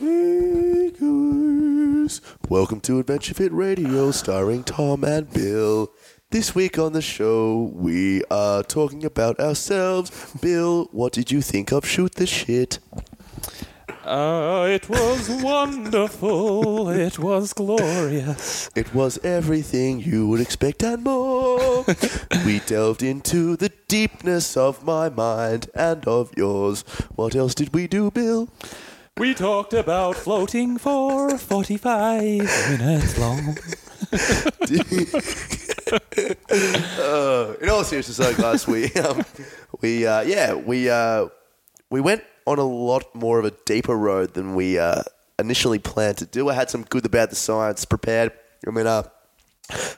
Hey guys, welcome to Adventure Fit Radio starring Tom and Bill. This week on the show, we are talking about ourselves. Bill, what did you think of Shoot the Shit? Uh, it was wonderful. It was glorious. It was everything you would expect and more. we delved into the deepness of my mind and of yours. What else did we do, Bill? We talked about floating for 45 minutes long. Uh, in all seriousness, though, guys, we um, we uh, yeah we uh, we went on a lot more of a deeper road than we uh, initially planned to do. I had some good about the science prepared. I mean, uh,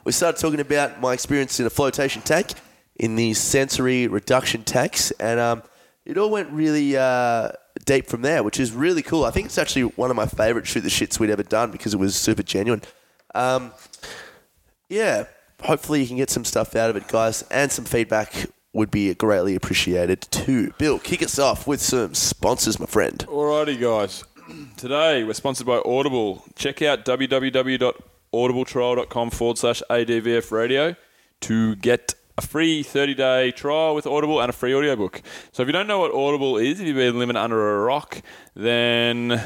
we started talking about my experience in a flotation tank in the sensory reduction tanks, and um, it all went really uh, deep from there, which is really cool. I think it's actually one of my favorite shoot the shits we'd ever done because it was super genuine. Um, yeah, hopefully you can get some stuff out of it, guys, and some feedback would be greatly appreciated too. Bill, kick us off with some sponsors, my friend. Alrighty, guys. Today we're sponsored by Audible. Check out www.audibletrial.com forward slash ADVF radio to get a free 30 day trial with Audible and a free audiobook. So if you don't know what Audible is, if you've been living under a rock, then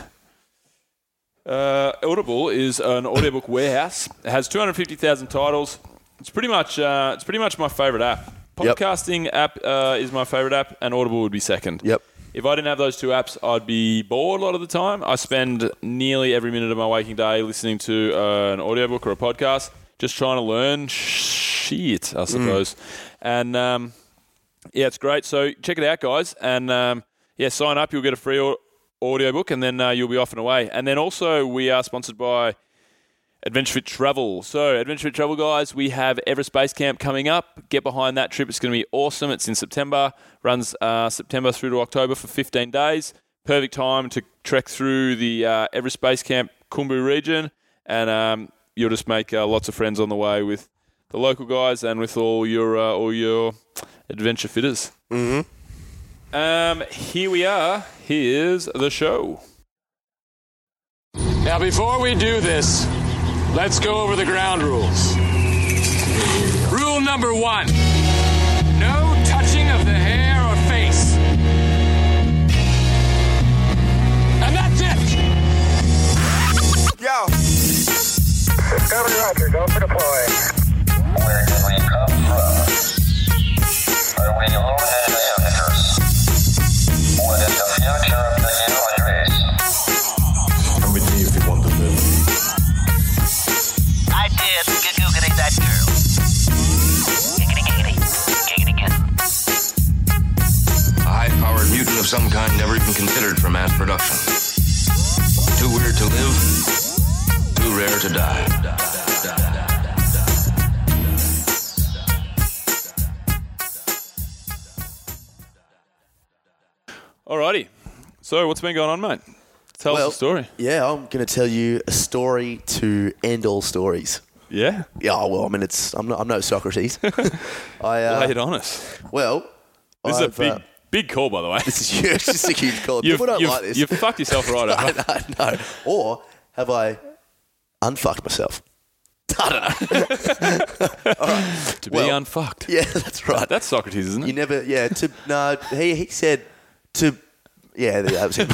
uh, Audible is an audiobook warehouse. It has 250,000 titles. It's pretty much uh, it's pretty much my favorite app. Yep. Podcasting app uh, is my favorite app, and Audible would be second. Yep. If I didn't have those two apps, I'd be bored a lot of the time. I spend nearly every minute of my waking day listening to uh, an audiobook or a podcast, just trying to learn shit, I suppose. And um, yeah, it's great. So check it out, guys. And um, yeah, sign up. You'll get a free au- audiobook, and then uh, you'll be off and away. And then also, we are sponsored by Adventure Fit Travel. So, Adventure Fit Travel, guys, we have Everest Base Camp coming up. Get behind that trip. It's going to be awesome. It's in September, runs uh, September through to October for 15 days. Perfect time to trek through the uh, Everest Base Camp Khumbu region, and um, you'll just make uh, lots of friends on the way with the local guys and with all your uh, all your adventure fitters. Mm-hmm. Um, here we are. Here's the show. Now, before we do this, let's go over the ground rules. Rule number one no touching of the hair or face. And that's it! Yo. Go for deploy. Where did we come from? Are we? What is the future of the human race? With if you want to live. I did that girl. A high-powered mutant of some kind never even considered for mass production. Too weird to live, too rare to die. Alrighty. So, what's been going on, mate? Tell Well- us the story. Yeah, I'm going to tell you a story to end all stories. Yeah. Yeah, well, I mean, it's I'm, not, I'm no Socrates. I uh, Lay it on us. well, This I've, is a big, uh, big call, by the way. this is huge. It's just a huge call. People don't like this. you've fucked yourself right I over. know, no. Or have I unfucked myself? I don't know. to be Well, unfucked. Yeah, that's right. That's Socrates, isn't it? You never, yeah. To no, he he said to, yeah, that was him.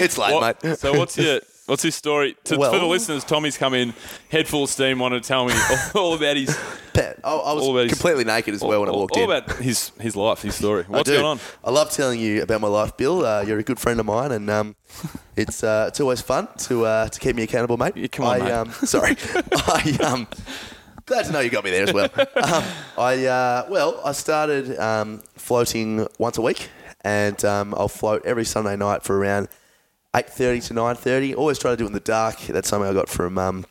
it's late, What- mate. so, what's your what's his story? To, Well- for the listeners, Tommy's come in head full of steam, wanted to tell me all, all about his Pet. I, I was all his- completely naked as well when I walked all in. All about his his life, his story. What's going on? I love telling you about my life, Bill. Uh, you're a good friend of mine, and um, it's uh, it's always fun to uh, to keep me accountable, mate. Yeah, come on, I, mate. Um, sorry, I um, glad to know you got me there as well. Um, I uh, well, I started um, floating once a week, and um, I'll float every Sunday night for around eight thirty to nine thirty. Always try to do it in the dark. That's something I got from um,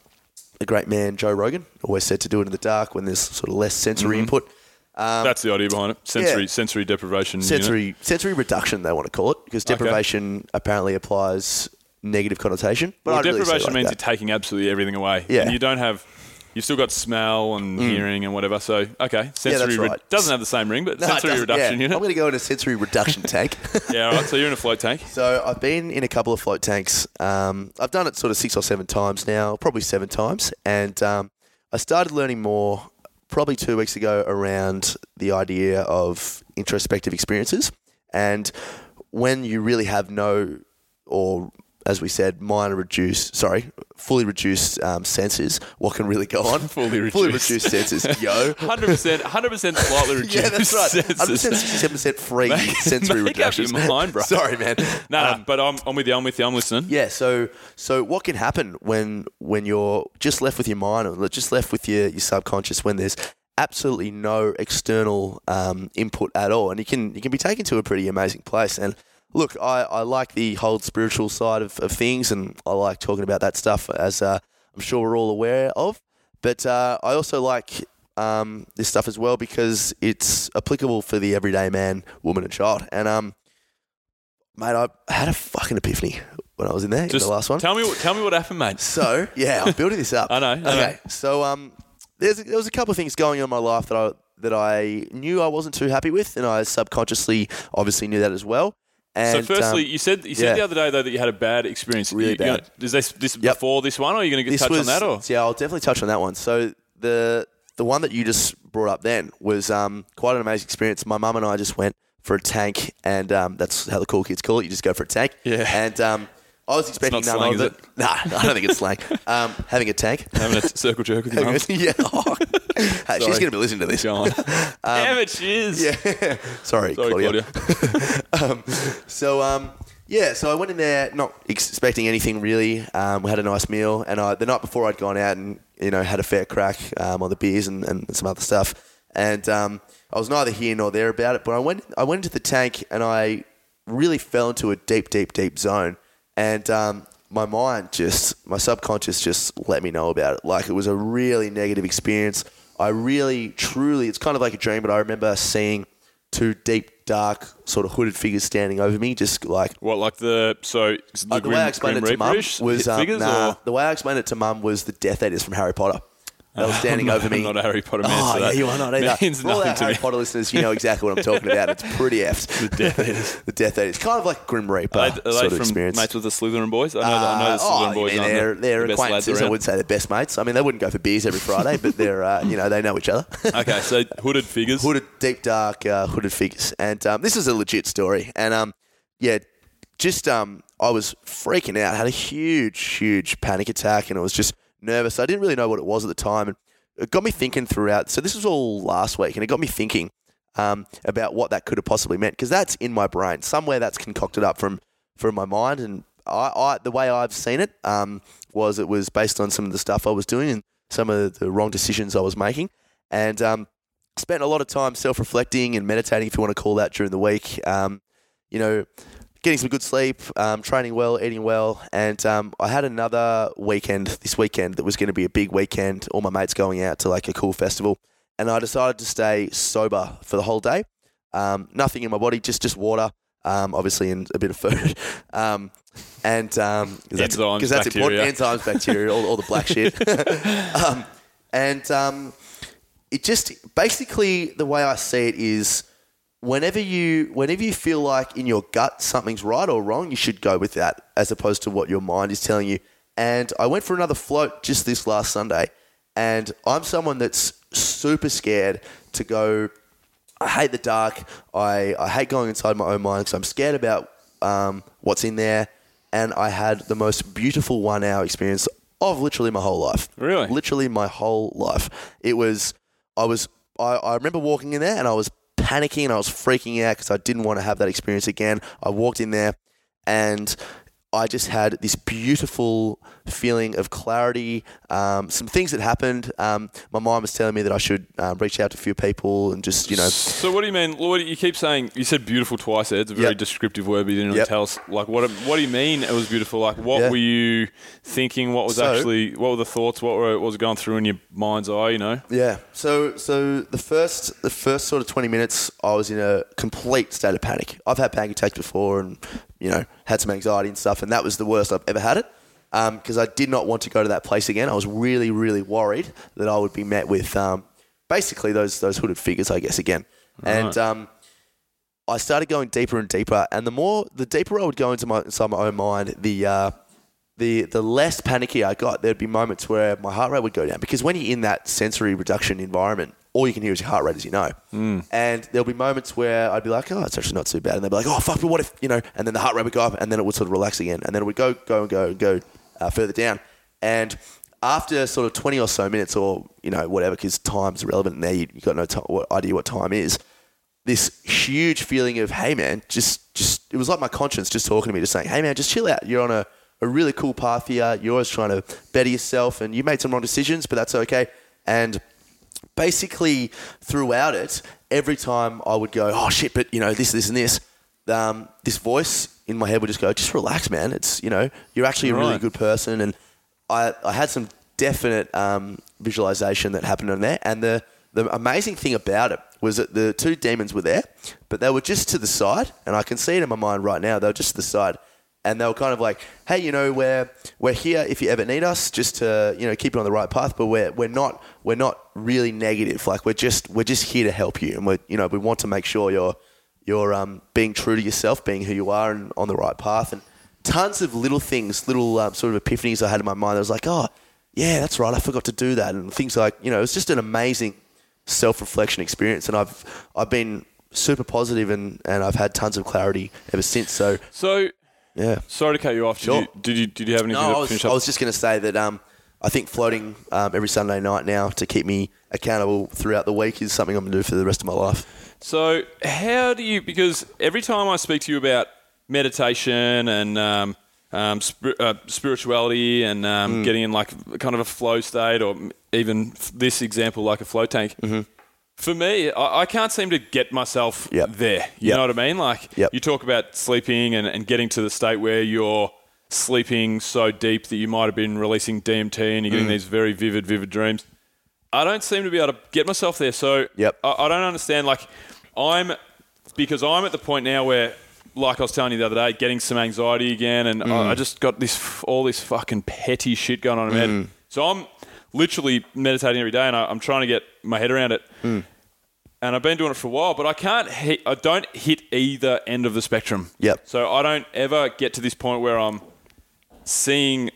the great man Joe Rogan. Always said to do it in the dark when there's sort of less sensory input. Um, That's the idea behind it. Sensory yeah. sensory deprivation. unit. sensory sensory reduction they want to call it because deprivation apparently applies negative connotation. But Well, don't really deprivation like means that. you're taking absolutely everything away. Yeah. And you don't have you've still got smell and hearing and whatever. So okay, sensory Mm. that's re- doesn't have the same ring, but No, sensory reduction yeah. unit. I'm going to go in a sensory reduction tank. yeah, all right. So you're in a float tank. So I've been in a couple of float tanks. Um, I've done it sort of six or seven times now, probably seven times, and um, I started learning more probably two weeks ago around the idea of introspective experiences, and when you really have no, or as we said, minor reduced, sorry, fully reduced um, senses, what can really go on? Fully fully reduced. reduced senses, yo. Hundred percent, hundred percent slightly reduced. Yeah, that's right. senses. 100 67% free Make- sensory make up your mind, bro. Sorry, man. No, Um, no, but I'm, I'm with you. I'm with you. I'm listening. Yeah, so so what can happen when when you're just left with your mind or just left with your, your subconscious when there's absolutely no external um, input at all, and you can you can be taken to a pretty amazing place. And look, I, I like the whole spiritual side of, of things, and I like talking about that stuff as uh, I'm sure we're all aware of. But uh, I also like um, this stuff as well because it's applicable for the everyday man, woman, and child. And um, mate, I had a fucking epiphany when I was in there Just in the last one. Tell me, what, tell me what happened, mate. So yeah, I'm building this up. I know, I know. okay, so um, there's there was a couple of things going on in my life that I that I knew I wasn't too happy with, and I subconsciously obviously knew that as well. And, so, firstly, um, you said you said yeah. the other day though that you had a bad experience. Really You- bad. gonna- is this this Yep. before this one, or are you going to touch was on that? Or yeah, I'll definitely touch on that one. So the the one that you just brought up then was um, quite an amazing experience. My mum and I just went for a tank, and um, that's how the cool kids call it. You just go for a tank. Yeah. And um, I was expecting not none slang, of is it. Nah, I don't think it's slang. Um, having a tank. having a circle jerk with your mum. yeah. Oh. Hey, she's going to be listening to this. Go on. Damn it, she is. Um, Yeah. Sorry, Sorry, Claudia. Claudia. um, so um, yeah, so I went in there not expecting anything really. Um, we had a nice meal, and I, the night before I'd gone out and you know had a fair crack um, on the beers and, and some other stuff, and um, I was neither here nor there about it. But I went I went into the tank and I really fell into a deep, deep, deep zone, and um, my mind just my subconscious just let me know about it. Like it was a really negative experience. I really, truly, it's kind of like a dream, but I remember seeing two deep, dark, sort of hooded figures standing over me, just like. What, like the so the, Uh, the Grim, way I explained it to mum was um, figures, nah, the way I explained it to mum was the Death Eaters from Harry Potter. They were standing I'm over me. not a Harry Potter man. Oh so yeah, you are not either. Means For all nothing our to Harry me. Potter listeners, you know exactly what I'm talking about. It's pretty effed. The Death Eaters. the Death Eaters, kind of like Grim Reaper Are they, are they sort of experience. mates with the Slytherin boys? I know, that, I know the Uh, Slytherin oh, boys I mean, they're, the, they're the acquaintances. I wouldn't say they're best mates. I mean, they wouldn't go for beers every Friday, but they're uh, you know they know each other. Okay, so hooded figures. hooded, deep dark, uh, hooded figures, and um, this is a legit story. And um, yeah, just um, I was freaking out. I had a huge, huge panic attack, and I was just nervous. I didn't really know what it was at the time, and it got me thinking throughout. So this was all last week, and it got me thinking um, about what that could have possibly meant because that's in my brain somewhere. That's concocted up from from my mind, and I, I the way I've seen it um, was it was based on some of the stuff I was doing and some of the wrong decisions I was making, and um, spent a lot of time self-reflecting and meditating, if you want to call that, during the week. Um, you know, getting some good sleep, um, training well, eating well, and um, I had another weekend this weekend that was going to be a big weekend. All my mates going out to like a cool festival, and I decided to stay sober for the whole day. Um, nothing in my body, just just water, um, obviously, and a bit of food. Um, and um, 'cause that's, Enzymes, 'cause that's important. Enzymes, bacteria, all, all the black shit. um, and um, it just basically the way I see it is whenever you whenever you feel like in your gut something's right or wrong, you should go with that as opposed to what your mind is telling you. And I went for another float just this last Sunday, and I'm someone that's super scared to go. I hate the dark. I, I hate going inside my own mind because I'm scared about um, what's in there. And I had the most beautiful one hour experience of literally my whole life. Really? Literally my whole life. It was, I was, I, I remember walking in there and I was panicking and I was freaking out because I didn't want to have that experience again. I walked in there and I just had this beautiful feeling of clarity. Um, some things that happened. Um, my mind was telling me that I should um, reach out to a few people and just, you know, So what do you mean? What do you keep saying? You said beautiful twice. There. It's a very Yep. descriptive word, but you didn't Yep. tell us. Like what? What do you mean? It was beautiful. Like what Yeah. were you thinking? What was So- actually? What were the thoughts? What were what was going through in your mind's eye? You know. Yeah. So so the first the first sort of twenty minutes, I was in a complete state of panic. I've had panic attacks before, and you know had some anxiety and stuff, and that was the worst I've ever had it. because I did not want to go to that place again. I was really, really worried that I would be met with um, basically those those hooded figures, I guess, again. And um, I started going deeper and deeper, and the more the deeper I would go into my inside my own mind, the uh, the the less panicky I got. There'd be moments where my heart rate would go down because when you're in that sensory reduction environment, all you can hear is your heart rate, as you know. And there'll be moments where I'd be like, "Oh, it's actually not too bad," and they'd be like, "Oh, fuck, but what if you know?" And then the heart rate would go up, and then it would sort of relax again, and then it would go, go, and go, and go uh, further down. And after sort of twenty or so minutes, or you know, whatever, because time's irrelevant, and there you, you've got no what idea what time is this huge feeling of, hey man, just just it was like my conscience just talking to me, just saying, hey man, just chill out. You're on a, a really cool path here. You're always trying to better yourself, and you made some wrong decisions, but that's okay. And basically throughout it, every time I would go, oh shit, but you know this, this, and this, um, this voice in my head would just go, just relax, man. It's you know you're actually a really Right. good person, and I I had some definite um, visualization that happened on there, and the the amazing thing about it was that the two demons were there, but they were just to the side, and I can see it in my mind right now. They were just to the side, and they were kind of like, "Hey, you know, we're we're here if you ever need us, just to you know keep it on the right path, but we're we're not we're not really negative. Like we're just we're just here to help you, and we you know we want to make sure you're you're um, being true to yourself, being who you are, and on the right path, and tons of little things, little um, sort of epiphanies I had in my mind. I was like, oh, yeah, that's right. I forgot to do that. And things like, you know, it's just an amazing self reflection experience. And I've, I've been super positive and, and I've had tons of clarity ever since. So, So, yeah. sorry to cut you off. Did, Sure. you, did you did you have anything No, to I was, finish I was just going to say that um, I think floating um, every Sunday night now to keep me accountable throughout the week is something I'm going to do for the rest of my life. So, how do you? Because every time I speak to you about meditation and um, um, spir- uh, spirituality and um, Mm. getting in like kind of a flow state, or even f- this example, like a flow tank. For me, I, I can't seem to get myself. Yep. there. You Yep. know what I mean? Like Yep. you talk about sleeping and, and getting to the state where you're sleeping so deep that you might have been releasing DMT and you're Mm. getting these very vivid, vivid dreams. I don't seem to be able to get myself there. So Yep. I, I don't understand. Like, I'm because I'm at the point now where, like I was telling you the other day, getting some anxiety again, and I, I just got this all this fucking petty shit going on in my head. So I'm literally meditating every day, and I, I'm trying to get my head around it. And I've been doing it for a while, but I can't hit. I don't hit either end of the spectrum. Yep. So I don't ever get to this point where I'm seeing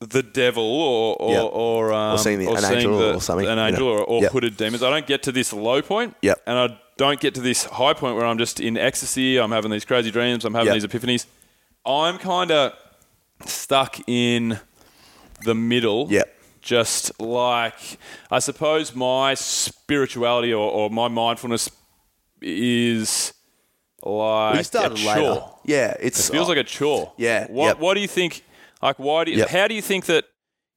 the devil or or Yep. or, um, seeing the- an seeing angel the- or something, an angel or, or Yep. hooded demons. I don't get to this low point. Yep. And I don't get to this high point where I'm just in ecstasy. I'm having these crazy dreams. I'm having Yep. these epiphanies. I'm kind of stuck in the middle. Yep. Just like I suppose my spirituality or, or my mindfulness is like you started a later. chore. Yeah, it's It feels like a chore. Yeah, What yep. What do you think? Like, why do you, Yep. how do you think that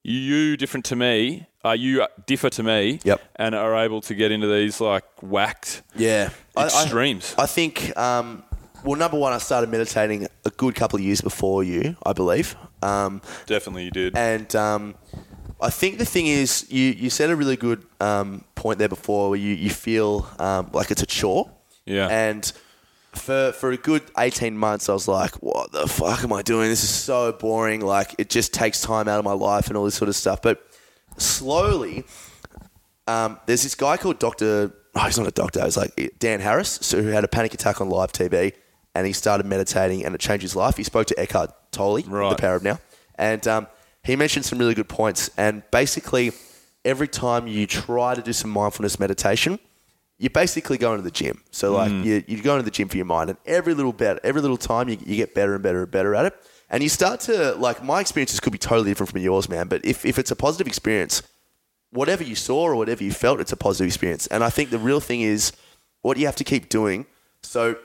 you different to me? Uh, you differ to me. Yep. And are able to get into these like whacked yeah I- I- extremes. I think, um, well, number one, I started meditating a good couple of years before you, I believe. Um, Definitely, you did. and um, I think the thing is, you, you said a really good um, point there before where you, you feel um, like it's a chore. Yeah. And for, for a good 18 months, I was like, what the fuck am I doing? This is so boring. Like, it just takes time out of my life and all this sort of stuff. But slowly, um, there's this guy called Dr. Oh, he's not a doctor. He's like Dan Harris, so who had a panic attack on live TV, and he started meditating, and it changed his life. He spoke to Eckhart Tolle, Right. the Power of Now, and um, he mentioned some really good points. And basically, every time you try to do some mindfulness meditation, you're basically go into the gym. So like mm. you, you go into the gym for your mind, and every little bit, every little time, you, you get better and better and better at it. And you start to like my experiences could be totally different from yours, man. But if, if it's a positive experience, whatever you saw or whatever you felt, it's a positive experience. And I think the real thing is what you have to keep doing. So,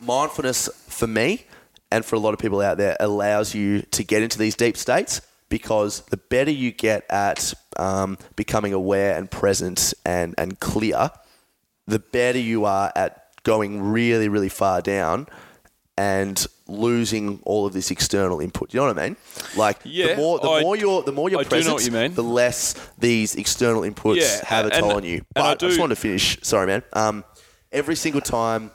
mindfulness for me and for a lot of people out there allows you to get into these deep states because the better you get at um, becoming aware and present and, and clear, the better you are at going really, really far down and losing all of this external input. You know what I mean? Like Yeah, the more the I- more you're the more you're I do present, you mean. the less these external inputs Yeah, have a and- toll on you. and I But I, just wanted to finish. Sorry, man. Um, every single time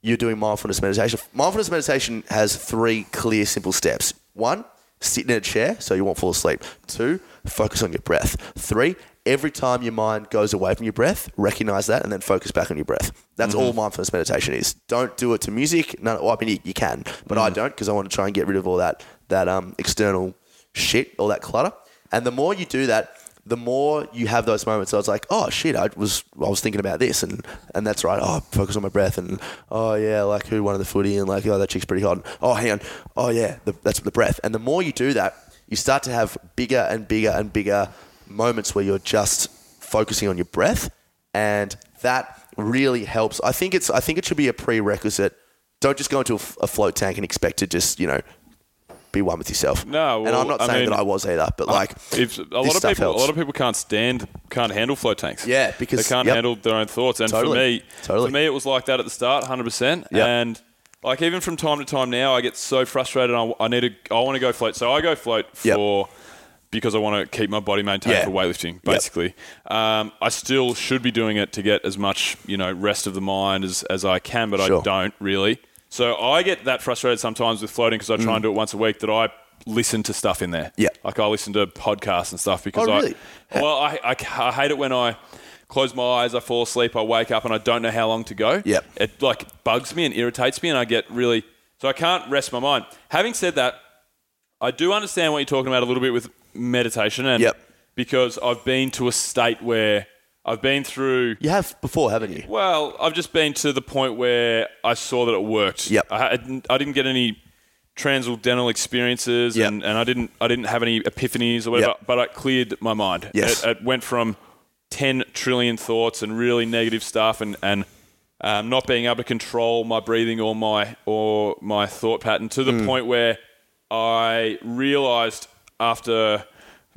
you're doing mindfulness meditation, mindfulness meditation has three clear, simple steps. One, sit in a chair so you won't fall asleep. Two, focus on your breath. Three, every time your mind goes away from your breath, recognize that and then focus back on your breath. That's all mindfulness meditation is. Don't do it to music. No, well, I mean, you, you can, but I don't because I want to try and get rid of all that, that um, external shit, all that clutter. And the more you do that, the more you have those moments. I was like, oh shit, I was I was thinking about this, and and that's right. Oh, focus on my breath, and oh yeah, like who won the footy, and like oh that chick's pretty hot. And, oh hang on, oh yeah, the, that's the breath. And the more you do that, you start to have bigger and bigger and bigger moments where you're just focusing on your breath, and that really helps. I think it's I think it should be a prerequisite. Don't just go into a float tank and expect to just you know be one with yourself. No, and I'm not I saying mean, that I was either, but like if a lot of people, helps. a lot of people can't stand, can't handle float tanks. Yeah, because- they can't yep. handle their own thoughts. And Totally. for me, Totally. for me, it was like that at the start, hundred percent. Yep. And like even from time to time now, I get so frustrated. I, I need to, I want to go float. So I go float Yep. for. Because I want to keep my body maintained Yeah. for weightlifting, basically. Um, I still should be doing it to get as much, you know, rest of the mind as, as I can, but Sure. I don't really. So I get that frustrated sometimes with floating because I try and do it once a week that I listen to stuff in there. Mm. Yeah. Like I listen to podcasts and stuff because Oh, really? I, well, I, I, I hate it when I close my eyes, I fall asleep, I wake up and I don't know how long to go. Yep. It like bugs me and irritates me and I get really, so I can't rest my mind. Having said that, I do understand what you're talking about a little bit with meditation and Yep. because I've been to a state where I've been through you have before, haven't you? well, I've just been to the point where I saw that it worked. Yep. I, hadn't- I didn't get any transcendental experiences, Yep. and, and I didn't I didn't have any epiphanies or whatever. Yep. But I cleared my mind. Yes. It, it went from ten trillion thoughts and really negative stuff, and and um, not being able to control my breathing or my or my thought pattern to the point where I realized after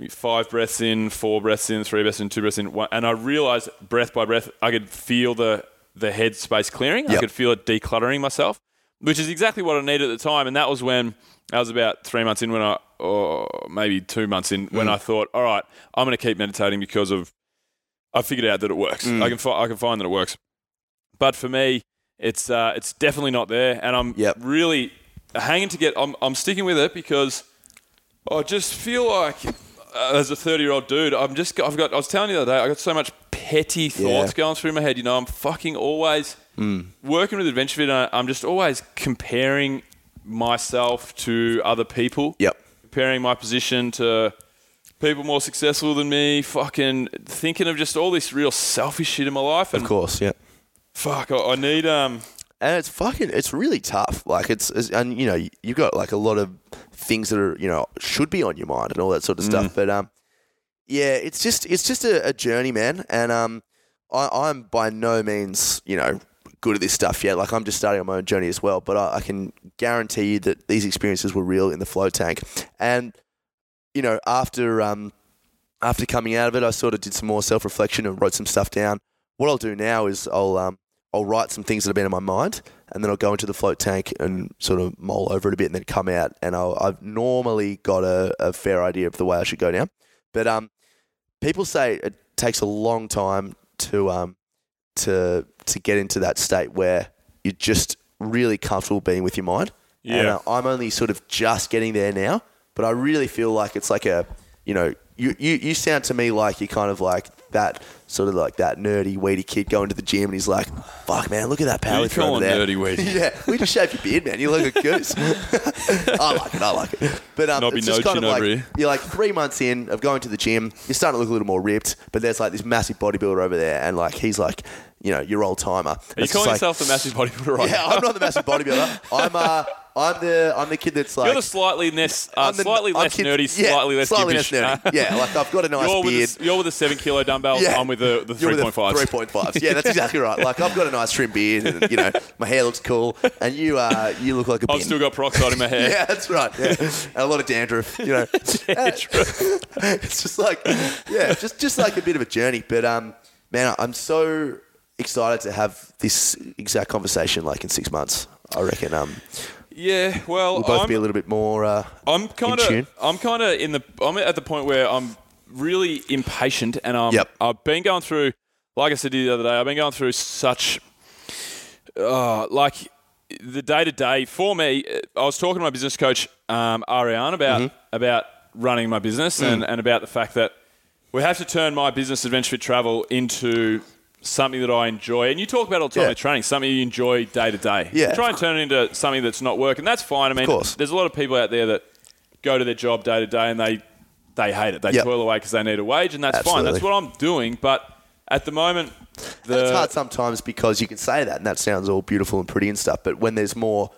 five breaths in, four breaths in, three breaths in, two breaths in, one, and I realized breath by breath, I could feel the the head space clearing. I could feel it decluttering myself, which is exactly what I needed at the time. And that was when I was about three months in, when I, or maybe two months in, when I thought, all right, I'm going to keep meditating because of I figured out that it works. I can fi- I can find that it works. But for me, it's uh, it's definitely not there, and I'm Yep. really hanging to get. I'm I'm sticking with it because I just feel like as a 30 year old dude, I'm just I've got. I was telling you the other day, I got so much petty thoughts Yeah. going through my head. You know, I'm fucking always working with Adventure Fit. I'm just always comparing myself to other people. Yep. Comparing my position to people more successful than me. Fucking thinking of just all this real selfish shit in my life. And Of course, yeah. fuck, I, I need um. And it's fucking it's really tough. Like it's, it's and you know you've got like a lot of things that are you know should be on your mind and all that sort of stuff. But um yeah it's just it's just a, a journey man. And um I, i'm by no means you know good at this stuff yet. Like i'm just starting on my own journey as well. But I, I can guarantee you that these experiences were real in the flow tank. And you know after um after coming out of it i sort of did some more self-reflection and wrote some stuff down. What i'll do now is i'll um I'll write some things that have been in my mind, and then I'll go into the float tank and sort of mull over it a bit, and then come out. And I'll, I've normally got a, a fair idea of the way I should go now. But um, people say it takes a long time to um, to to get into that state where you're just really comfortable being with your mind. And, Yeah. uh, I'm only sort of just getting there now, but I really feel like it's like a, you know, you, you, you sound to me like you're kind of like that sort of like that nerdy, weedy kid going to the gym and he's like, fuck, man, look at that you powerlifter over there. nerdy, weedy? yeah, we just shave your beard, man. You look a goose. I like it. I like it. But um, Nobby it's just kind of like here. you're like three months in of going to the gym. You're starting to look a little more ripped, but there's like this massive bodybuilder over there, and like he's like, you know, your old timer. Are you calling yourself the massive bodybuilder right Yeah, now? I'm not the massive bodybuilder. I'm uh, I'm the I'm the kid that's like You're the slightly less, uh, I'm the- slightly I'm less kid- nerdy, yeah, slightly less slightly less nerdy. yeah, like I've got a nice you're, beard. with the, you're with the seven kilo dumbbells. Yeah. I'm with the, the You're three with point five. Three point fives. Yeah, that's exactly right. Like I've got a nice trim beard, and you know my hair looks cool, and you uh you look like a bin. I've still got peroxide in my hair. yeah, that's right. Yeah, and a lot of dandruff. You know, it's just like yeah, just just like a bit of a journey. But um, man, I'm so excited to have this exact conversation like in six months. I reckon um, Yeah, well, we'll both I'm, be a little bit more. Uh, I'm kind of, I'm kind of in the, I'm at the point where I'm really impatient, and I'm, Yep. I've been going through, like I said to you the other day, I've been going through such, uh, like the day to day for me. uh, I was talking to my business coach um, Ariane about Mm-hmm. about running my business Mm. and, and about the fact that we have to turn my business, Adventure Travel, into something that I enjoy. And you talk about it all the time Yeah. training, something you enjoy day to day. Yeah. Try and turn it into something that's not work, and that's fine. I mean, course. there's a lot of people out there that go to their job day to day and they they hate it. They Yep. toil away because they need a wage, and that's fine. That's what I'm doing. But at the moment, the it's hard sometimes because you can say that and that sounds all beautiful and pretty and stuff. But when there's more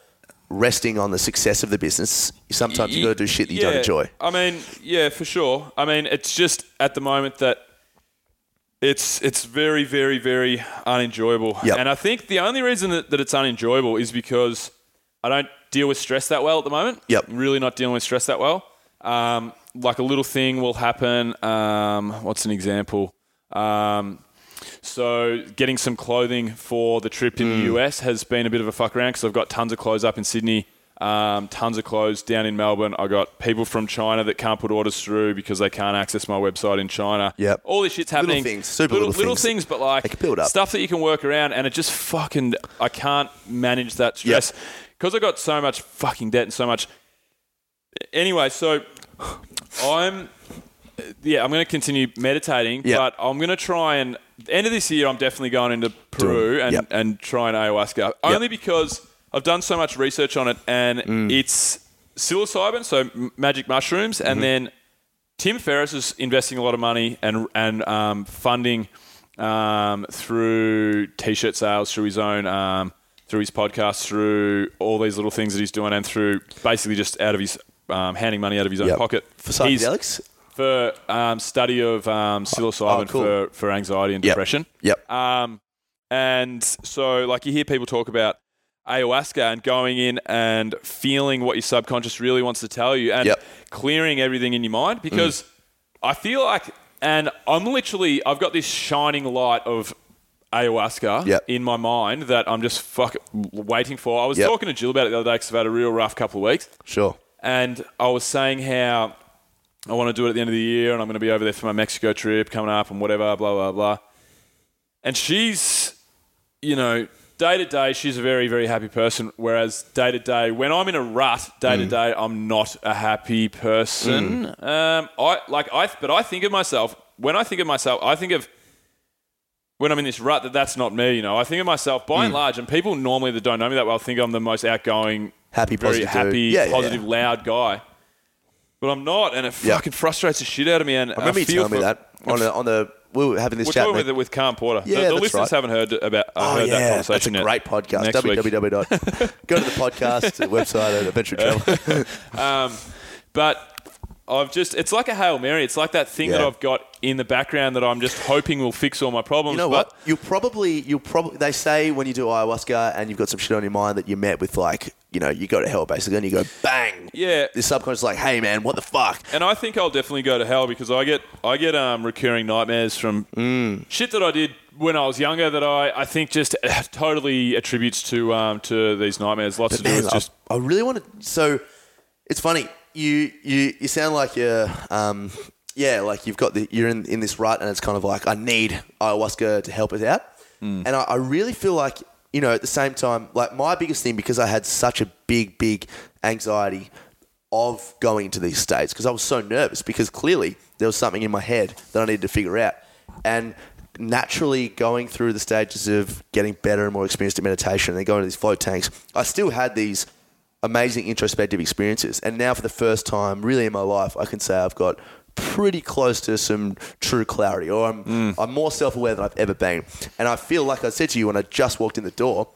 resting on the success of the business, sometimes you got to do shit that you don't enjoy. I mean, yeah, for sure. I mean, it's just at the moment that it's it's very, very, very unenjoyable. Yep. And I think the only reason that, that it's unenjoyable is because I don't deal with stress that well at the moment. Yep. I'm really not dealing with stress that well. Um, like a little thing will happen. Um, what's an example? Um, so getting some clothing for the trip in Mm. the US has been a bit of a fuck around because I've got tons of clothes up in Sydney, um, tons of clothes down in Melbourne. I got people from China that can't put orders through because they can't access my website in China. Yep. all this shit's happening. Little things, super little, little things. but like They can build up. stuff that you can work around, and it just fucking I can't manage that stress because I got so much fucking debt and so much. Anyway, so I'm yeah, I'm going to continue meditating, Yep. but I'm going to try and end of this year. I'm definitely going into Peru and yep. and trying ayahuasca only because I've done so much research on it, and Mm. it's psilocybin, so magic mushrooms, Mm-hmm. and then Tim Ferriss is investing a lot of money and and um, funding um, through t-shirt sales, through his own. Um, through his podcast, through all these little things that he's doing, and through basically just out of his um, handing money out of his own Yep. pocket For psychedelics? for um, study of um, psilocybin Oh, cool. for, for anxiety and Yep. depression. Yep. Um, and so, like, you hear people talk about ayahuasca and going in and feeling what your subconscious really wants to tell you and Yep. clearing everything in your mind because I feel like, and I'm literally, I've got this shining light of ayahuasca Yep. in my mind that I'm just fuck waiting for. I was Yep. talking to Jill about it the other day because I've had a real rough couple of weeks Sure. and I was saying how I want to do it at the end of the year, and I'm going to be over there for my Mexico trip coming up, and whatever, blah blah blah. And she's, you know, day to day, she's a very very happy person. Whereas day to day, when I'm in a rut, day to mm. day, I'm not a happy person. Mm. Um, I like I, but I think of myself when I think of myself, I think of when I'm in this rut that that's not me. You know, I think of myself by and mm. large, and people normally that don't know me that well think I'm the most outgoing, Happy, very positive dude. happy, Yeah, yeah, positive, yeah. loud guy. But I'm not, and it Yeah. fucking frustrates the shit out of me. And I remember you feel telling me for- that on the, on the we were having this We're chat. talking mate. with it with Calm Porter. Yeah, the, the that's listeners right. haven't heard about uh, Oh heard yeah, that that's a conversation great podcast. Www. Go to the podcast the website at Adventure Travel. Um, but I've just, it's like a Hail Mary. It's like that thing that I've got in the background that I'm just hoping will fix all my problems. You know but what? You'll probably you'll probably they say when you do ayahuasca and you've got some shit on your mind that you met with like you know you go to hell basically and you go bang. Yeah. The subconscious is like, hey man, what the fuck? And I think I'll definitely go to hell because I get I get um, recurring nightmares from Mm. shit that I did when I was younger that I, I think just totally attributes to um, to these nightmares. Lots to do Man, with just I, I really want to. So it's funny. You you you sound like you're um yeah like you've got the you're in in this rut and it's kind of like I need ayahuasca to help us out. And I, I really feel like you know at the same time like my biggest thing because I had such a big big anxiety of going into these states because I was so nervous because clearly there was something in my head that I needed to figure out. And naturally going through the stages of getting better and more experienced at meditation and going to these float tanks, I still had these amazing introspective experiences. And now for the first time really in my life, I can say I've got pretty close to some true clarity or I'm, hmm. I'm more self-aware than I've ever been. And I feel like I said to you when I just walked in the door,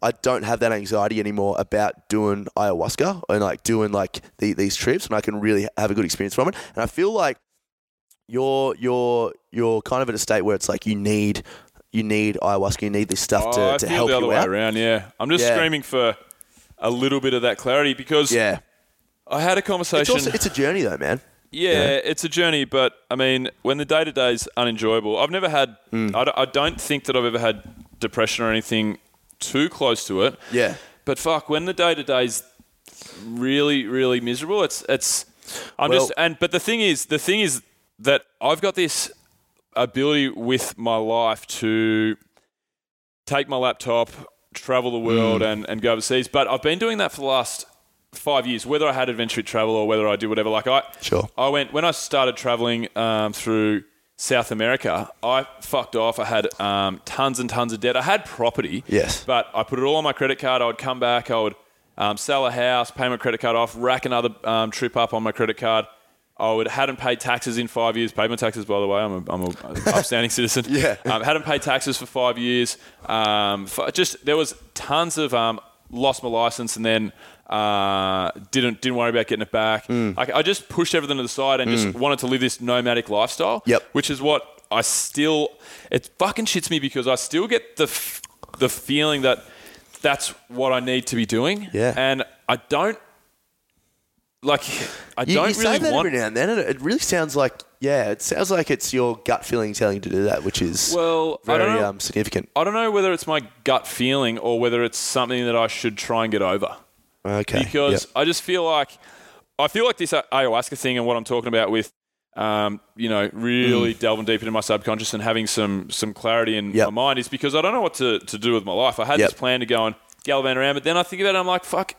I don't have that anxiety anymore about doing ayahuasca and like doing like the, these trips, and I can really have a good experience from it. And I feel like you're you're you're kind of at a state where it's like you need you need ayahuasca, you need this stuff Oh, to, I to help the other you way out. around. Yeah, I'm just Yeah. screaming for a little bit of that clarity because Yeah, I had a it's conversation. also it's a journey though, man. Yeah, it's a journey, but I mean, when the day to day is unenjoyable, I've never had. Mm. I, don't, don't think that I've ever had depression or anything too close to it. Yeah. But fuck, when the day to day is really, really miserable, it's it's. I'm Well- just and but the thing is, the thing is that I've got this ability with my life to take my laptop, travel the world, Mm. and and go overseas. But I've been doing that for the last five years, whether I had adventure travel or whether I did whatever. Like I, Sure. I went when I started traveling um, through South America. I fucked off. I had um, tons and tons of debt. I had property. Yes. but I put it all on my credit card. I would come back. I would um, sell a house, pay my credit card off, rack another um, trip up on my credit card. I would hadn't paid taxes in five years. Paid my taxes, by the way. I'm a, I'm a upstanding citizen. Yeah. Um, hadn't paid taxes for five years. Um, f- just there was tons of um, lost my license and then uh, didn't didn't worry about getting it back. Mm. Like, I just pushed everything to the side and just wanted to live this nomadic lifestyle. Yep. Which is what I still. It fucking shits me because I still get the f- the feeling that that's what I need to be doing. Yeah. And I don't. Like I You, don't you say really that want. every now and then, it really sounds like yeah, it sounds like it's your gut feeling telling you to do that, which is Well, I very don't know. um, significant. I don't know whether it's my gut feeling or whether it's something that I should try and get over. Okay, because Yep. I just feel like I feel like this ayahuasca thing and what I'm talking about with, um, you know, really delving deep into my subconscious and having some some clarity in Mm. Yep. my mind is because I don't know what to, to do with my life. I had Yep. this plan to go and gallivant around, but then I think about it, I'm like, fuck,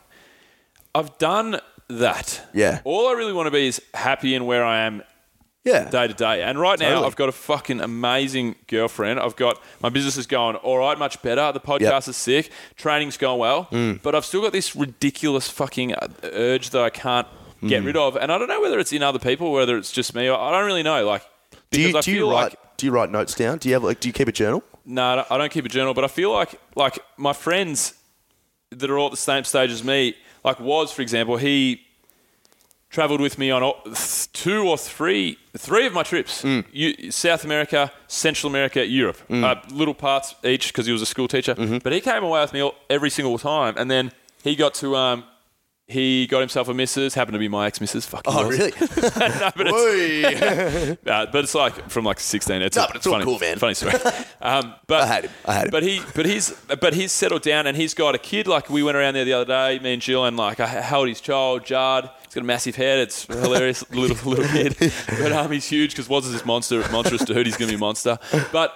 I've done that. Yeah. All I really want to be is happy in where I am yeah, day to day. And right now, Totally. I've got a fucking amazing girlfriend. I've got my business is going all right, much better. The podcast Yep. Mm. is sick. Training's going well. But I've still got this ridiculous fucking uh, urge that I can't Mm. get rid of. And I don't know whether it's in other people, whether it's just me. I don't really know. Like, do you do you write like do you write notes down? Do you have like do you keep a journal? no, I don't- I don't keep a journal, but I feel like like my friends that are all at the same stage as me, like was for example, he traveled with me on all- two or three three of my trips: Mm. U- South America, Central America, Europe, uh, little parts each because he was a school teacher. Mm-hmm. But he came away with me all, every single time, and then he got to. Um, he got himself a missus, happened to be my ex missus. Fucking Oh, really? no, but it's, uh, but it's like from like 16. It's, No, a- but it's all funny, cool, man. Funny story. Um, but I had him. I had him. But he, but he's, but he's settled down and he's got a kid. Like we went around there the other day, me and Jill, and like I held his child, Jard. He's got a massive head. It's hilarious, little little kid. But um, he's huge because Woz is this monster, monstrous to dude. He's gonna be a monster. But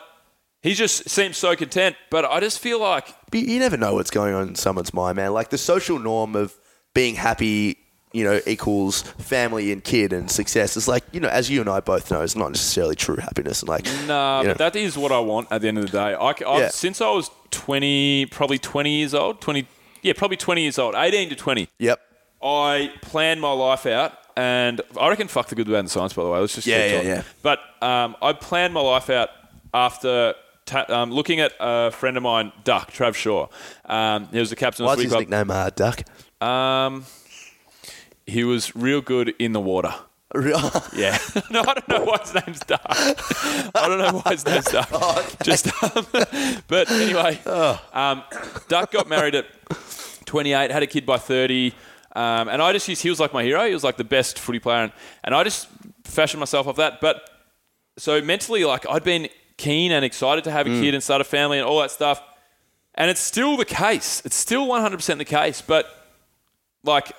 he just seems so content. But I just feel like But you never know what's going on in someone's mind, man. Like the social norm of being happy, you know, equals family and kid and success. It's like, you know, as you and I both know, it's not necessarily true happiness. And like, Nah, you know, but that is what I want at the end of the day. I, Yeah. Since I was 20, probably 20 years old, 20, yeah, probably 20 years old, 18 to 20, yep. I planned my life out. And I reckon fuck the good, bad, and the science, by the way. Let's just Yeah, yeah, talking. yeah. But um, I planned my life out after ta- um, looking at a friend of mine, Duck, Trav Shaw. Um, he was the captain Why's of the his nickname uh, Duck? Um, he was real good in the water. Yeah. no, I don't know why his name's Duck. I don't know why his name's Duck. Just, um, but anyway, um, Duck got married at 28, had a kid by 30. Um, and I just used, he was like my hero. He was like the best footy player. And, and I just fashioned myself off that. But so mentally, like I'd been keen and excited to have a kid and start a family and all that stuff. And it's still the case. It's still 100% the case. But like,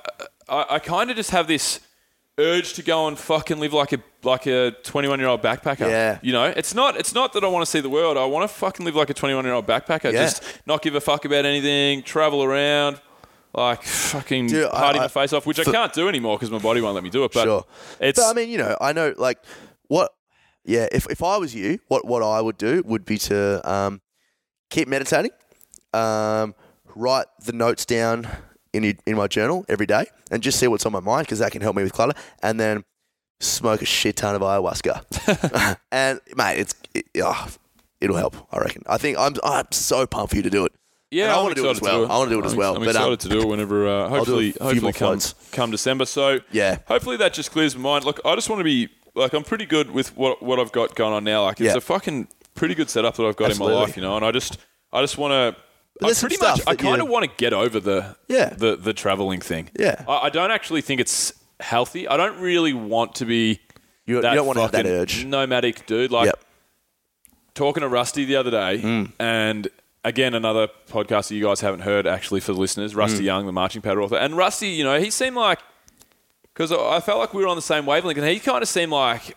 I, I kind of just have this urge to go and fucking live like a like a 21 year old backpacker. Yeah. You know, it's not it's not that I want to see the world. I want to fucking live like a 21 year old backpacker. Yeah. Just not give a fuck about anything. Travel around. Like fucking Dude, party I- my face off, which I can't do anymore because my body won't let me do it. But sure. it's But I mean, you know, I know like what. Yeah, if if I was you, what what I would do would be to um, keep meditating, um, write the notes down in in my journal every day, and just see what's on my mind because that can help me with clutter. And then smoke a shit ton of ayahuasca, and mate, it's it, oh, it'll help. I reckon. I think I'm I'm so pumped for you to do it. Yeah, And I wanna do it as well. to I wanna do it as well, I'm but, excited um, to do it whenever, uh, hopefully, hopefully come, December. So Yeah. hopefully that just clears my mind. Look, I just want to be like I'm pretty good with what what I've got going on now. Like it's Yeah. a fucking pretty good setup that I've got in my life, you know. And I just I just want to. I pretty much. I kind of want to get over the Yeah. the the traveling thing. Yeah. I, I don't actually think it's healthy. I don't really want to be. You, you don't want to have that urge. Nomadic dude, like Yep. talking to Rusty the other day, Mm. and again another podcast that you guys haven't heard actually for the listeners. Rusty Mm. Young, the Marching Powder author, and Rusty, you know, he seemed like because I felt like we were on the same wavelength, and he kind of seemed like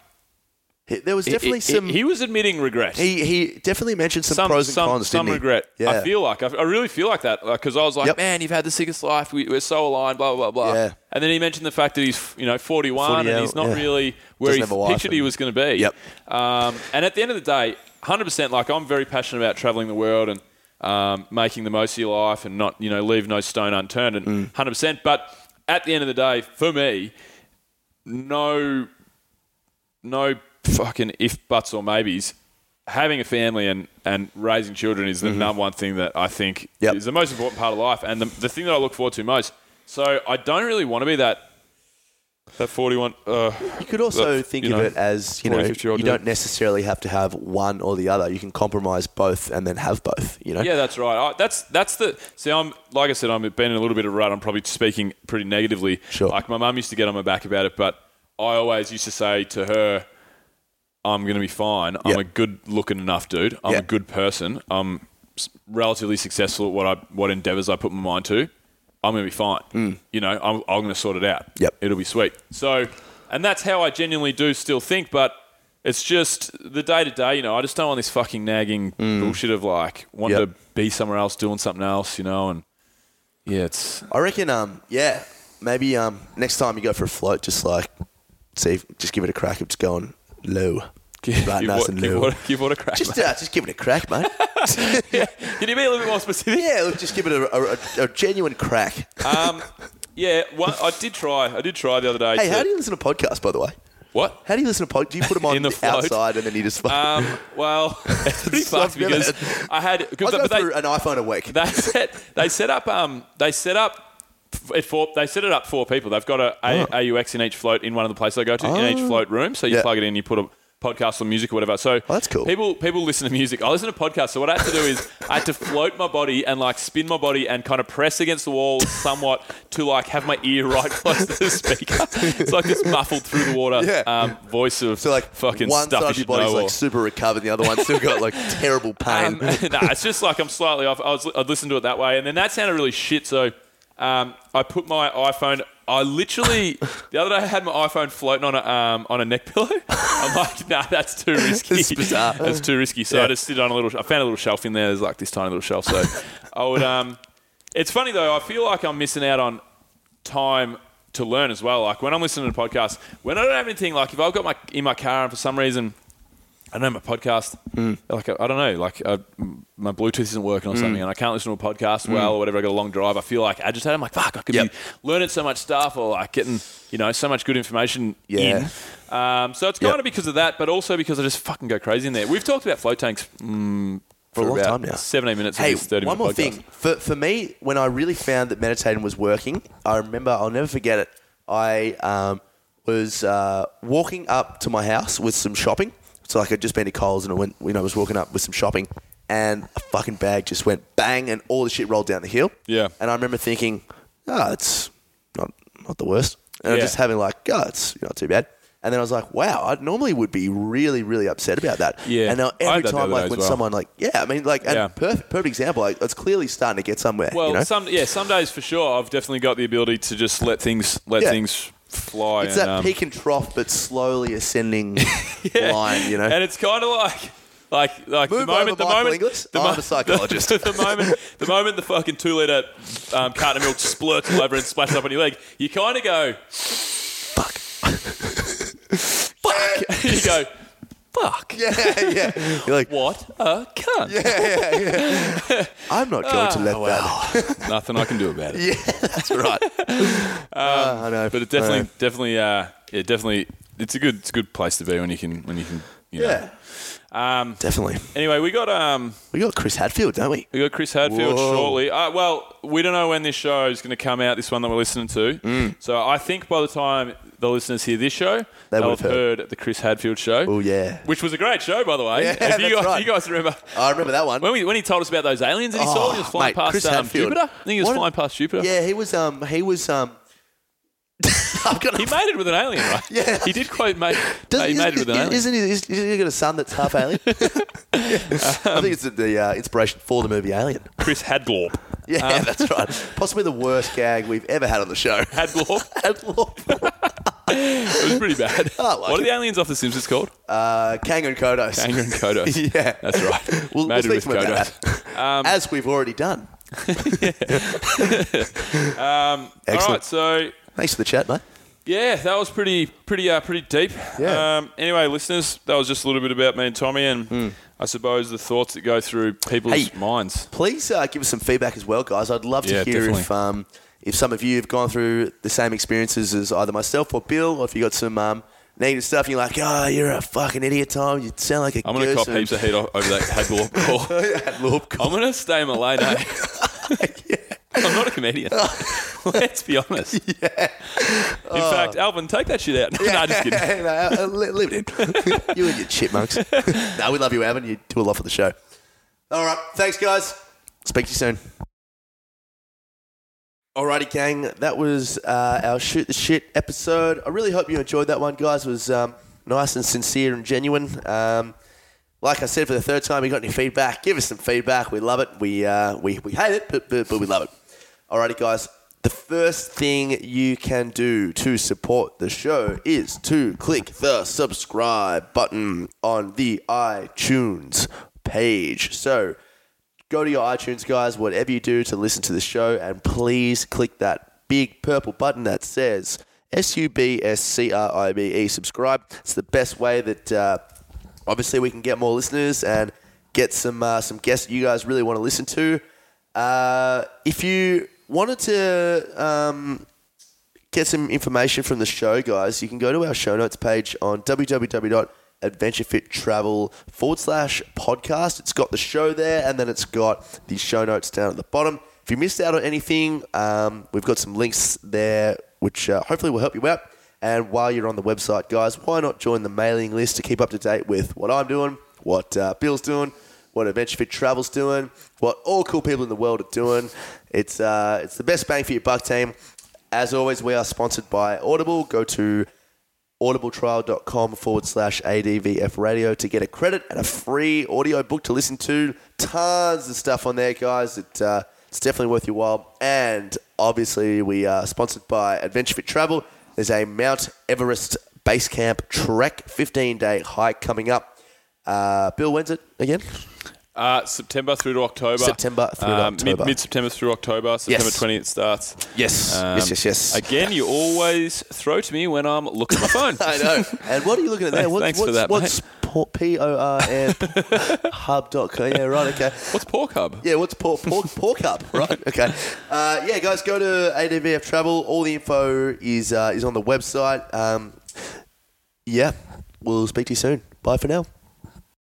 there was definitely he, some. He, was admitting regret. he he definitely mentioned some, some pros and some, cons. some regret. Yeah. I feel like I, I really feel like that because I was like, Yep. man, you've had the sickest life. We, we're so aligned. Blah blah blah. Yeah. And then he mentioned the fact that he's you know 41 40 and he's not yeah. really where Doesn't he have a wife pictured he was going to be. Yep. Um, and at the end of the day, 100. percent Like I'm very passionate about traveling the world and um, making the most of your life and not you know leave no stone unturned and Mm. 100. percent But at the end of the day, for me, no no fucking if buts or maybes. Having a family and, and raising children is the number one thing that I think Mm-hmm. Yep. is the most important part of life and the, the thing that I look forward to most. So I don't really want to be that that 41. Uh, You could also that, think of know, it as you know you 50-year-old don't necessarily have to have one or the other. You can compromise both and then have both. You know. Yeah, that's right. I, that's that's the see. I'm like I said, I'm been in a little bit of a rut. I'm probably speaking pretty negatively. Sure. Like my mum used to get on my back about it, but I always used to say to her, "I'm going to be fine. I'm Yep. a good-looking enough dude. I'm Yeah. a good person. I'm relatively successful at what I what endeavors I put my mind to. I'm going to be fine. You know, I'm, I'm going to sort it out. Mm. Yep. it'll be sweet. So, and that's how I genuinely do still think, but. It's just the day to day, you know. I just don't want this fucking nagging bullshit of like wanting Mm. Yep. to be somewhere else doing something else, you know. And yeah, it's I reckon. Um. Yeah. Maybe. Um. Next time you go for a float, just like see, if, just give it a crack of just going low. give, give nice what, and give, low. what, give what a crack. Just, uh, just give it a crack, mate. Can you be a little bit more specific? yeah, look, just give it a, a, a, a genuine crack. Um, yeah, one, I did try. I did try the other day. hey, to- how do you listen to podcasts, by the way? what? How do you listen to podcasts? Do you put them on the outside and then you just? Um, well, it's pretty fucked because I had I go but they, through an iPhone a week. they set they set up um they set up it for they set it up for people. They've got a, a AUX in each float in one of the places I go to in each float room. So you Oh. Yeah. plug it in, you put a podcast or music or whatever. So Oh, that's cool. People people listen to music. I listen to podcasts. So what I had to do is I had to float my body and like spin my body and kind of press against the wall somewhat to like have my ear right close to the speaker. It's like this muffled through the water Yeah. um, voice of So like fucking one stuff side of your body's like super recovered, the other one's still got like terrible pain. um, no, it's just like I'm slightly off. I was, I'd listen to it that way, and then that sounded really shit. So um, I put my iPhone. I literally the other day I had my iPhone floating on a um, on a neck pillow. I'm like, nah, that's too risky. It's bizarre. That's too risky. So Yeah. I just sit on a little. I found a little shelf in there. There's like this tiny little shelf. So I would. Um, it's funny though. I feel like I'm missing out on time to learn as well. Like when I'm listening to podcasts, when I don't have anything, like if I've got my in my car and for some reason I don't know my podcast, like I, I don't know, like uh, my Bluetooth isn't working or something, and I can't listen to a podcast well or whatever. I got a long drive. I feel like agitated. I'm like, fuck, I could Yep. be learning so much stuff or like getting, you know, so much good information Yeah. in. Um, so it's Yep. kind of because of that, but also because I just fucking go crazy in there. We've talked about float tanks mm, For a long about time now. 17 minutes. Hey, of this 30 one more podcast. thing. For, for me, when I really found that meditating was working, I remember, I'll never forget it. I um, was uh, walking up to my house with some shopping. So like I'd just been to Coles and I went, you know, I was walking up with some shopping and a fucking bag just went bang and all the shit rolled down the hill. Yeah. And I remember thinking, oh, it's not, not the worst. And I'm Yeah. just having like, oh, it's not too bad. And then I was like, wow, I normally would be really, really upset about that. Yeah. And now I had every that the time, other day like as when well. someone like, yeah, I mean, like, and Yeah. perfect, perfect example. Like, it's clearly starting to get somewhere. Well, you know? some yeah, some days for sure. I've definitely got the ability to just let things let Yeah. things fly. it's and, that um, peak and trough, but slowly ascending line. You know, and it's kind of like. Like, like Move the moment, over, the Michael moment, Inglis. the I'm a psychologist. The, the moment, the moment the fucking two liter um, carton of milk splurts all over and splashes up on your leg, you kind of go, fuck. fuck. you go, fuck. yeah, yeah. You're like, What a cunt. Yeah, yeah, yeah. I'm not going to let Oh, that. Nothing I can do about it. Yeah, that's right. Uh, I know, But it definitely, know. definitely, uh, yeah, definitely, it's a good, it's a good place to be when you can, when you can, you know. yeah, Um, definitely. anyway, we got um, We got Chris Hadfield, don't we? We got Chris Hadfield Whoa. shortly. Uh, well, we don't know when this show is going to come out. This one that we're listening to. Mm. So I think by the time the listeners hear this show, They would have have heard. the Chris Hadfield show. Oh yeah, which was a great show, by the way. Yeah, If you, that's guys, right. you guys remember I remember that one. when, we, when he told us about those aliens that he saw he was Oh, flying mate, past Chris um, Hadfield. Jupiter? I think he was What- flying past Jupiter. Yeah, he was. Um, he was. Um, I'm gonna. He made it with an alien, right? Yeah. He did. Does- uh, he made it with an alien. Isn't he? Isn't he got a son that's half alien? I think it's the uh, inspiration for the movie Alien. Chris Hadlorp. Yeah, um, that's right. Possibly the worst gag we've ever had on the show. Had glorp. Hadlor. It was pretty bad. Like what are the aliens off The Simpsons called? Uh, Kang and Kodos. Kanga and Kodos. yeah, That's right. We'll, we'll speak with Kodos. that. Um, As we've already done. Um, all Excellent. right, so Thanks for the chat, mate. Yeah, that was pretty, pretty, uh, pretty deep. Yeah. Um, anyway, listeners, that was just a little bit about me and Tommy, and I suppose the thoughts that go through people's. Hey. minds. Please uh, give us some feedback as well, guys. I'd love to Yeah, hear definitely. if um, if some of you have gone through the same experiences as either myself or Bill, or if you got some um, negative stuff. And you're like, oh, you're a fucking idiot, Tom. You sound like a I'm going to cop and- heaps of heat over that Hadlor call. I'm going to stay in my lane, eh? I'm not a comedian. Let's be honest. Fact, Alvin, take that shit out. no, just kidding. uh, li- leave it in. you and your chipmunks. no, we love you, Alvin. You do a lot for the show. All right. Thanks, guys. Speak to you soon. Alrighty, gang. That was uh, our shoot the shit episode. I really hope you enjoyed that one, guys. It was um, nice and sincere and genuine. Um, like I said for the third time, you got any feedback? Give us some feedback. We love it. We uh, we, we hate it, but, but but we love it. Alrighty, guys. The first thing you can do to support the show is to click the subscribe button on the iTunes page. So go to your iTunes, guys, whatever you do to listen to the show, and please click that big purple button that says S U B S C R I B E, subscribe. It's the best way that uh, obviously we can get more listeners and get some uh, some guests you guys really want to listen to. Uh, if you wanted to um, get some information from the show, guys, you can go to our show notes page on www.adventurefittravel forward slash podcast. It's got the show there, and then it's got the show notes down at the bottom. If you missed out on anything, um, we've got some links there, which uh, hopefully will help you out. And while you're on the website, guys, why not join the mailing list to keep up to date with what I'm doing, what uh, Bill's doing, what Adventure Fit Travel's doing, what all cool people in the world are doing. It's uh, it's the best bang for your buck, team. As always, we are sponsored by Audible. Go to audibletrial.com forward slash ADVF radio to get a credit and a free audio book to listen to. Tons of stuff on there, guys. It, uh, it's definitely worth your while. And obviously, we are sponsored by Adventure Fit Travel. There's a Mount Everest base camp trek, 15 day hike coming up. Uh, Bill, when's it again? Uh, September through to October. September through to October. Mid September through October. September 20th starts. Yes. Um, yes, yes, yes. Again, you always throw to me when I'm looking at my phone. I know. And what are you looking at there? What's, Thanks for what's, that, What's P O R N hub.com? Yeah, right, okay. What's Pork Hub? Yeah, what's pork, pork, pork hub, right? Okay. Uh, yeah, guys, go to ADVF Travel. All the info is, uh, is on the website. Um, yeah, we'll speak to you soon. Bye for now.